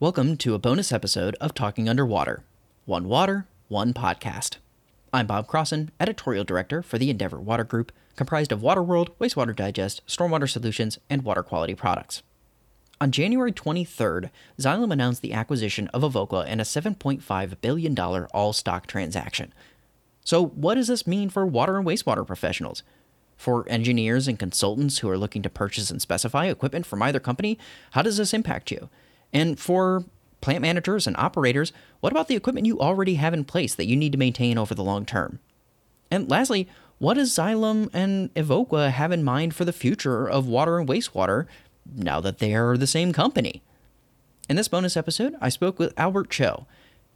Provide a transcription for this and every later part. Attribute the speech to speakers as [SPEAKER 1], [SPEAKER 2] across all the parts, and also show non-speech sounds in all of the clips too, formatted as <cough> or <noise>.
[SPEAKER 1] Welcome to a bonus episode of Talking Underwater One Water, One Podcast. I'm Bob Crossen, Editorial Director for the Endeavor Water Group, comprised of Waterworld, Wastewater Digest, Stormwater Solutions, and Water Quality Products. On January 23rd, Xylem announced the acquisition of Evoqua in a $7.5 billion all stock transaction. So, what does this mean for water and wastewater professionals? For engineers and consultants who are looking to purchase and specify equipment from either company, how does this impact you? And for plant managers and operators, what about the equipment you already have in place that you need to maintain over the long term? And lastly, what does Xylem and Evoqua have in mind for the future of water and wastewater now that they are the same company? In this bonus episode, I spoke with Albert Cho,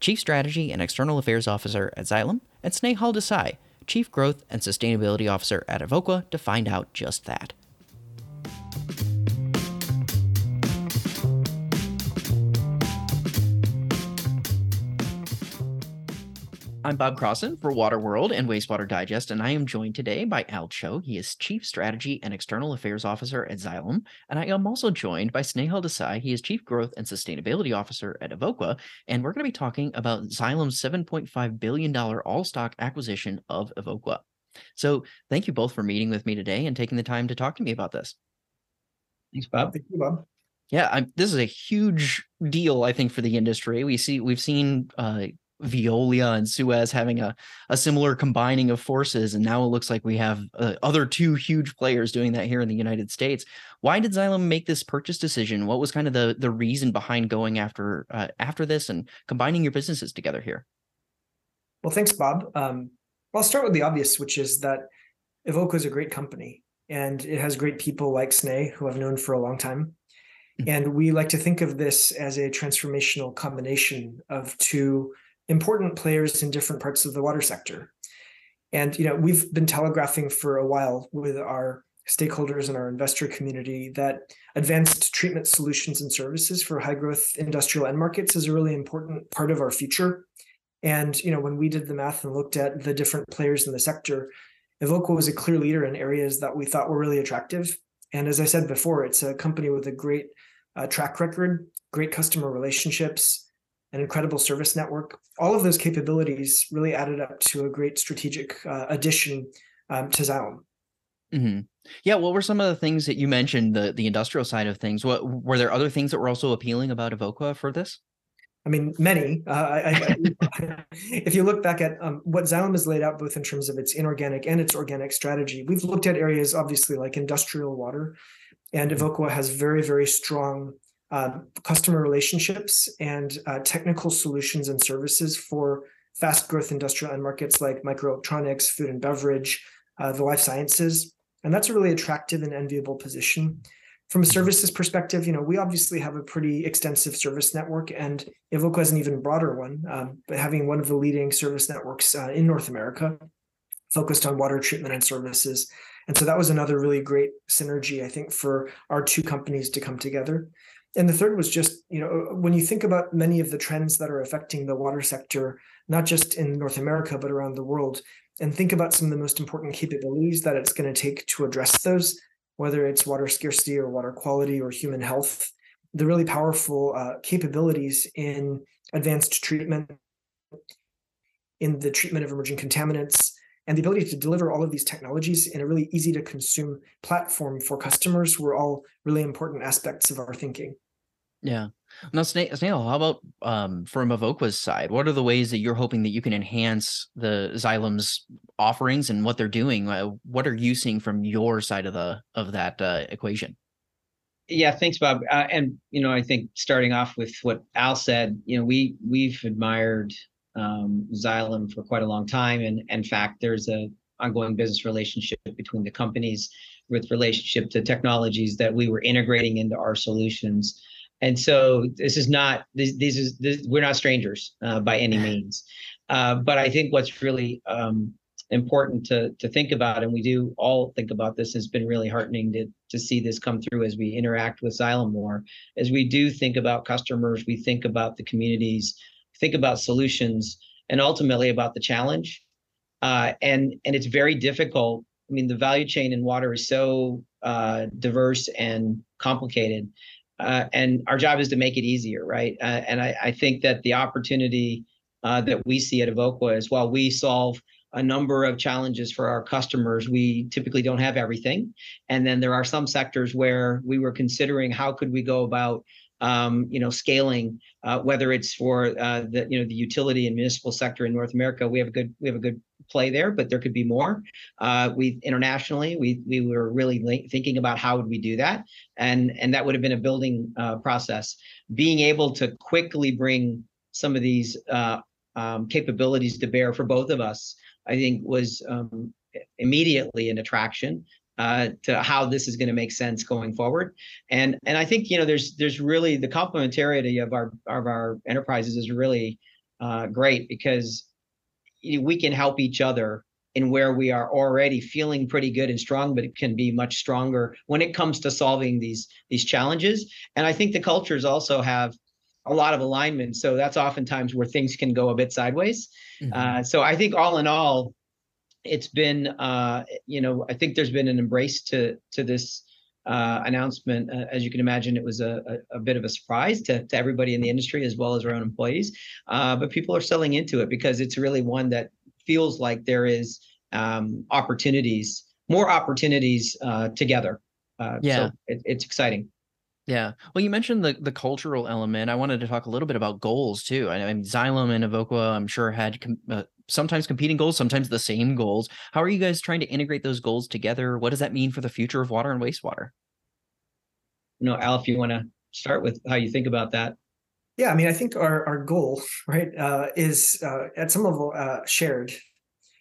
[SPEAKER 1] Chief Strategy and External Affairs Officer at Xylem, and Snehal Desai, Chief Growth and Sustainability Officer at Evoqua, to find out just that. I'm Bob Crossen for Waterworld and Wastewater Digest, and I am joined today by Al Cho. He is Chief Strategy and External Affairs Officer at Xylem. And I am also joined by Snehal Desai. He is Chief Growth and Sustainability Officer at Evoqua. And we're going to be talking about Xylem's $7.5 billion all stock acquisition of Evoqua. So thank you both for meeting with me today and taking the time to talk to me about this.
[SPEAKER 2] Thanks, Bob.
[SPEAKER 3] Thank you, Bob.
[SPEAKER 1] Yeah, I'm, this is a huge deal, I think, for the industry. We see we've seen uh, Veolia and Suez having a, a similar combining of forces. And now it looks like we have uh, other two huge players doing that here in the United States. Why did Xylem make this purchase decision? What was kind of the, the reason behind going after uh, after this and combining your businesses together here?
[SPEAKER 3] Well, thanks, Bob. Um, I'll start with the obvious, which is that Evoqua is a great company and it has great people like Sneh, who I've known for a long time. Mm-hmm. And we like to think of this as a transformational combination of two important players in different parts of the water sector. And you know, we've been telegraphing for a while with our stakeholders and our investor community that advanced treatment solutions and services for high growth industrial end markets is a really important part of our future. And you know, when we did the math and looked at the different players in the sector, Evoqua was a clear leader in areas that we thought were really attractive. And as I said before, it's a company with a great uh, track record, great customer relationships, an incredible service network. All of those capabilities really added up to a great strategic uh, addition um, to Xylem.
[SPEAKER 1] Mm-hmm. Yeah, what were some of the things that you mentioned the the industrial side of things? What were there other things that were also appealing about Evoqua for this?
[SPEAKER 3] I mean, many. Uh, I, I, <laughs> <laughs> if you look back at um, what Xylem has laid out, both in terms of its inorganic and its organic strategy, we've looked at areas obviously like industrial water, and Evoqua has very, very strong uh, customer relationships and uh, technical solutions and services for fast growth industrial end markets like microelectronics, food and beverage, uh, the life sciences. And that's a really attractive and enviable position. From a services perspective, you know, we obviously have a pretty extensive service network, and Evoqua has an even broader one, um, but having one of the leading service networks uh, in North America focused on water treatment and services. And so that was another really great synergy, I think, for our two companies to come together and the third was just you know when you think about many of the trends that are affecting the water sector not just in north america but around the world and think about some of the most important capabilities that it's going to take to address those whether it's water scarcity or water quality or human health the really powerful uh, capabilities in advanced treatment in the treatment of emerging contaminants and the ability to deliver all of these technologies in a really easy to consume platform for customers were all really important aspects of our thinking.
[SPEAKER 1] Yeah. Now, Snehal, how about um, from Evoqua's side? What are the ways that you're hoping that you can enhance the Xylem's offerings and what they're doing? Uh, what are you seeing from your side of the of that uh, equation?
[SPEAKER 2] Yeah, thanks, Bob. Uh, and you know, I think starting off with what Al said, you know, we we've admired um, Xylem for quite a long time. And in fact, there's a ongoing business relationship between the companies with relationship to technologies that we were integrating into our solutions. And so this is not this, this is this, we're not strangers uh, by any <laughs> means. Uh, but I think what's really um, important to to think about, and we do all think about this, has been really heartening to to see this come through as we interact with Xylem more. As we do think about customers, we think about the communities think about solutions and ultimately about the challenge. Uh, and and it's very difficult. I mean, the value chain in water is so uh, diverse and complicated. uh, and our job is to make it easier, right? Uh, and I, I, think that the opportunity uh, that we see at Evoqua is while we solve a number of challenges for our customers, we typically don't have everything, and then there are some sectors where we were considering how could we go about um, you know, scaling, uh, whether it's for uh, the you know the utility and municipal sector in North America, we have a good we have a good play there, but there could be more. Uh, we internationally, we we were really thinking about how would we do that, and and that would have been a building uh, process. Being able to quickly bring some of these uh, um, capabilities to bear for both of us, I think, was um, immediately an attraction uh, to how this is going to make sense going forward. And and I think you know there's there's really the complementarity of our of our enterprises is really uh, great because we can help each other in where we are already feeling pretty good and strong, but it can be much stronger when it comes to solving these these challenges. And I think the cultures also have a lot of alignment, so that's oftentimes where things can go a bit sideways. Mm-hmm. Uh, so I think all in all, it's been uh, you know I think there's been an embrace to to this uh, announcement. Uh, as you can imagine, it was a, a, a, bit of a surprise to, to everybody in the industry as well as our own employees. Uh, but people are selling into it because it's really one that feels like there is um, opportunities, more opportunities uh, together. Uh, yeah, so it, it's exciting.
[SPEAKER 1] Yeah. Well, you mentioned the the cultural element. I wanted to talk a little bit about goals too. I mean, Xylem and Evoqua, I'm sure had com- uh, sometimes competing goals, sometimes the same goals. How are you guys trying to integrate those goals together? What does that mean for the future of water and wastewater?
[SPEAKER 2] You know, Al, if you want to start with how you think about that.
[SPEAKER 3] Yeah, I mean, I think our our goal, <laughs> right, uh, is uh, at some level uh, shared.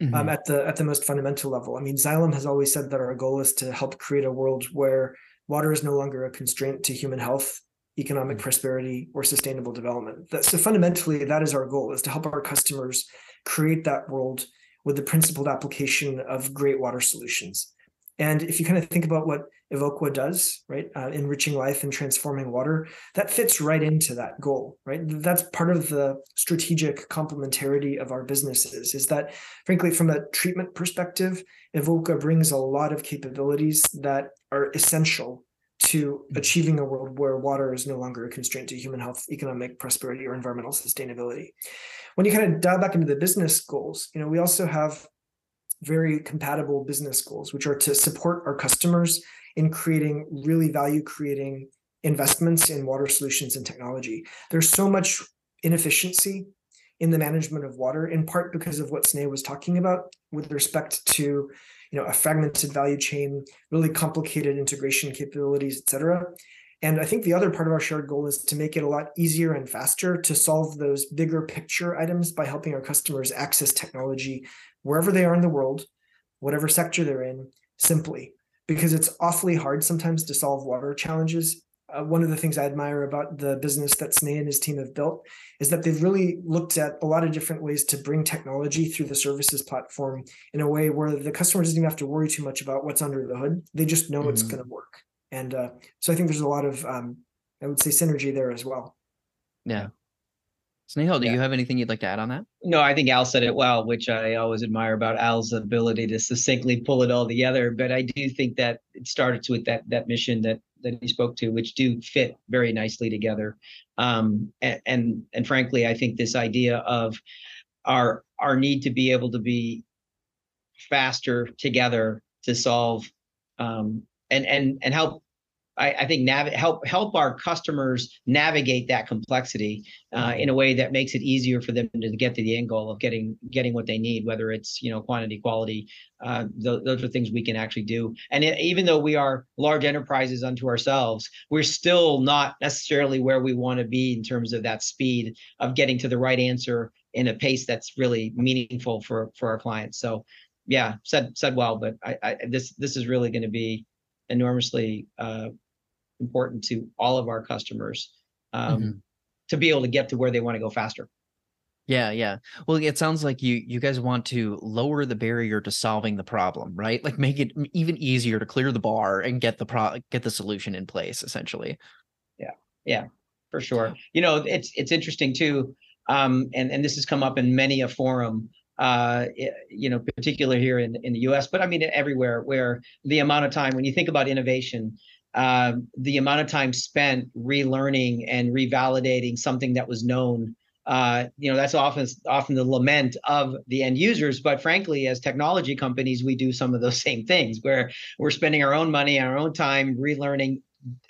[SPEAKER 3] Um, mm-hmm. Um, at the at the most fundamental level. I mean, Xylem has always said that our goal is to help create a world where water is no longer a constraint to human health economic mm-hmm. prosperity or sustainable development so fundamentally that is our goal is to help our customers create that world with the principled application of great water solutions. And if you kind of think about what Evoqua does, right, uh, enriching life and transforming water, that fits right into that goal, right? That's part of the strategic complementarity of our businesses. Is that, frankly, from a treatment perspective, Evoqua brings a lot of capabilities that are essential to achieving a world where water is no longer a constraint to human health, economic prosperity, or environmental sustainability. When you kind of dial back into the business goals, you know, we also have very compatible business goals, which are to support our customers in creating really value creating investments in water solutions and technology. There's so much inefficiency in the management of water, in part because of what Sneh was talking about with respect to you know a fragmented value chain really complicated integration capabilities et cetera and i think the other part of our shared goal is to make it a lot easier and faster to solve those bigger picture items by helping our customers access technology wherever they are in the world whatever sector they're in simply because it's awfully hard sometimes to solve water challenges uh, one of the things I admire about the business that Sneh and his team have built is that they've really looked at a lot of different ways to bring technology through the services platform in a way where the customer doesn't even have to worry too much about what's under the hood. They just know mm-hmm. it's going to work. And uh, so I think there's a lot of, um, I would say, synergy there as well.
[SPEAKER 1] Yeah. Snehal, do yeah. you have anything you'd like to add on that?
[SPEAKER 2] No, I think Al said it well, which I always admire about Al's ability to succinctly pull it all together. But I do think that it starts with that that mission that that he spoke to, which do fit very nicely together. Um, and, and and frankly, I think this idea of our our need to be able to be faster together to solve um, and and and help I, I think nav- help help our customers navigate that complexity uh, in a way that makes it easier for them to get to the end goal of getting getting what they need, whether it's you know quantity, quality. Uh, th- those are things we can actually do. And it, even though we are large enterprises unto ourselves, we're still not necessarily where we want to be in terms of that speed of getting to the right answer in a pace that's really meaningful for for our clients. So yeah, said said well, but I, I this this is really going to be enormously uh, important to all of our customers um, mm-hmm. to be able to get to where they want to go faster.
[SPEAKER 1] Yeah, yeah. Well, it sounds like you you guys want to lower the barrier to solving the problem, right? Like make it even easier to clear the bar and get the pro get the solution in place, essentially.
[SPEAKER 2] Yeah, yeah, for sure. You know, it's it's interesting too, um, and and this has come up in many a forum uh, you know, particular here in, in the U.S., but I mean everywhere, where the amount of time when you think about innovation, uh, the amount of time spent relearning and revalidating something that was known uh, you know that's often often the lament of the end users but frankly as technology companies we do some of those <laughs> same things where we're spending our own money our own time relearning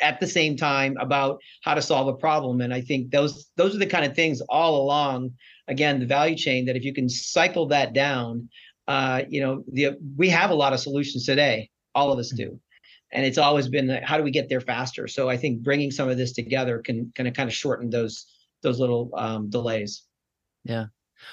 [SPEAKER 2] at the same time about how to solve a problem and i think those those are the kind of things all along again the value chain that if you can cycle that down uh, you know the we have a lot of solutions today all of us do and it's always been how do we get there faster so i think bringing some of this together can kind of kind of shorten those those little um, delays.
[SPEAKER 1] Yeah.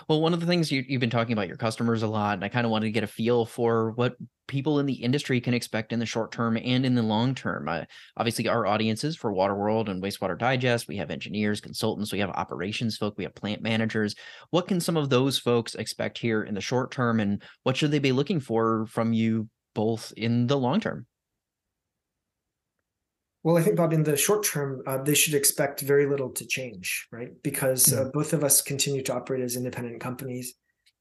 [SPEAKER 1] Well, one of the things you, have been talking about your customers a lot, and I kind of wanted to get a feel for what people in the industry can expect in the short term and in the long term. Uh, obviously, our audiences for Waterworld and Wastewater Digest, we have engineers, consultants, we have operations folk, we have plant managers. What can some of those folks expect here in the short term, and what should they be looking for from you both in the long term?
[SPEAKER 3] Well, I think, Bob, in the short term, uh, they should expect very little to change, right? Because uh, both of us continue to operate as independent companies.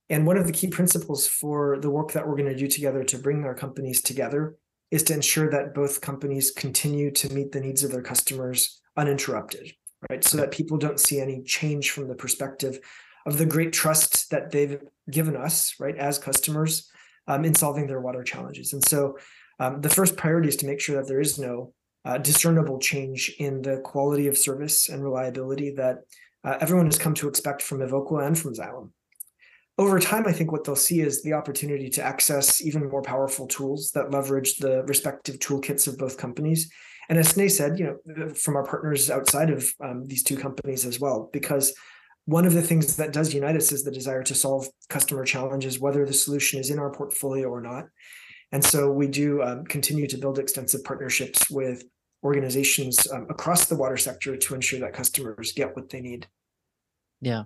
[SPEAKER 3] And one of the key principles for the work that we're going to do together to bring our companies together is to ensure that both companies continue to meet the needs of their customers uninterrupted, right? So that people don't see any change from the perspective of the great trust that they've given us, right, as customers um, in solving their water challenges. And so um, the first priority is to make sure that there is no uh, discernible change in the quality of service and reliability that uh, everyone has come to expect from Evoqua and from Xylem. Over time, I think what they'll see is the opportunity to access even more powerful tools that leverage the respective toolkits of both companies. And as Sneh said, you know, from our partners outside of um, these two companies as well, because one of the things that does unite us is the desire to solve customer challenges, whether the solution is in our portfolio or not. And so we do um, continue to build extensive partnerships with organizations um, across the water sector to ensure that customers get what they need.
[SPEAKER 1] Yeah.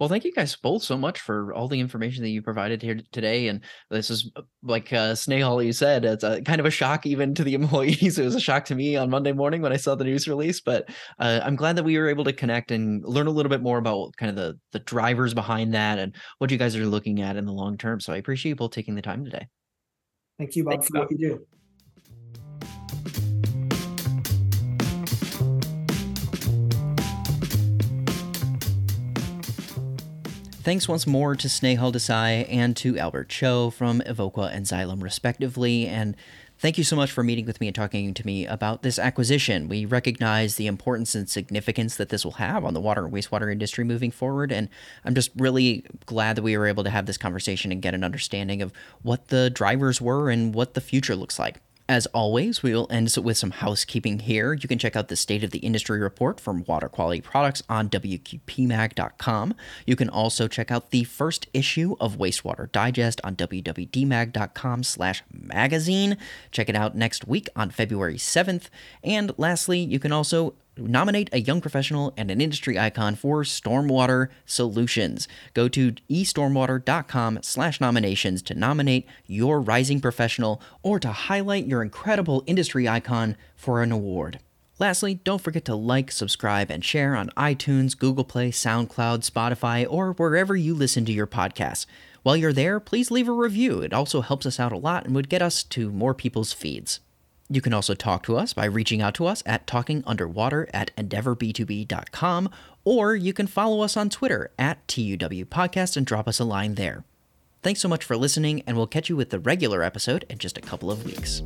[SPEAKER 1] Well, thank you guys both so much for all the information that you provided here today. And this is uh, like uh, Snehal, you said, it's a kind of a shock even to the <laughs> employees. It was a shock to me on Monday morning when I saw the news release. But uh, I'm glad that we were able to connect and learn a little bit more about kind of the the drivers behind that and what you guys are looking at in the long term. So I appreciate you both taking the time today.
[SPEAKER 3] Thank you, Bob, Thanks, for Bob. what you do.
[SPEAKER 1] Thanks once more to Snehal Desai and to Albert Cho from Evoqua and Xylem, respectively. And thank you so much for meeting with me and talking to me about this acquisition. We recognize the importance and significance that this will have on the water and wastewater industry moving forward. And I'm just really glad that we were able to have this conversation and get an understanding of what the drivers were and what the future looks like. As always, we will end with some housekeeping here. You can check out the State of the Industry report from Water Quality Products on WQPMag.com. You can also check out the first issue of Wastewater Digest on WWDmag.com slash magazine. Check it out next week on February 7th. And lastly, you can also nominate a young professional and an industry icon for stormwater solutions go to estormwater.com slash nominations to nominate your rising professional or to highlight your incredible industry icon for an award Lastly, don't forget to like, subscribe, and share on iTunes, Google Play, SoundCloud, Spotify, or wherever you listen to your podcasts. While you're there, please leave a review. It also helps us out a lot and would get us to more people's feeds. You can also talk to us by reaching out to us at talkingunderwater at endeavorb2b.com, or you can follow us on Twitter at TUW Podcast and drop us a line there. Thanks so much for listening, and we'll catch you with the regular episode in just a couple of weeks.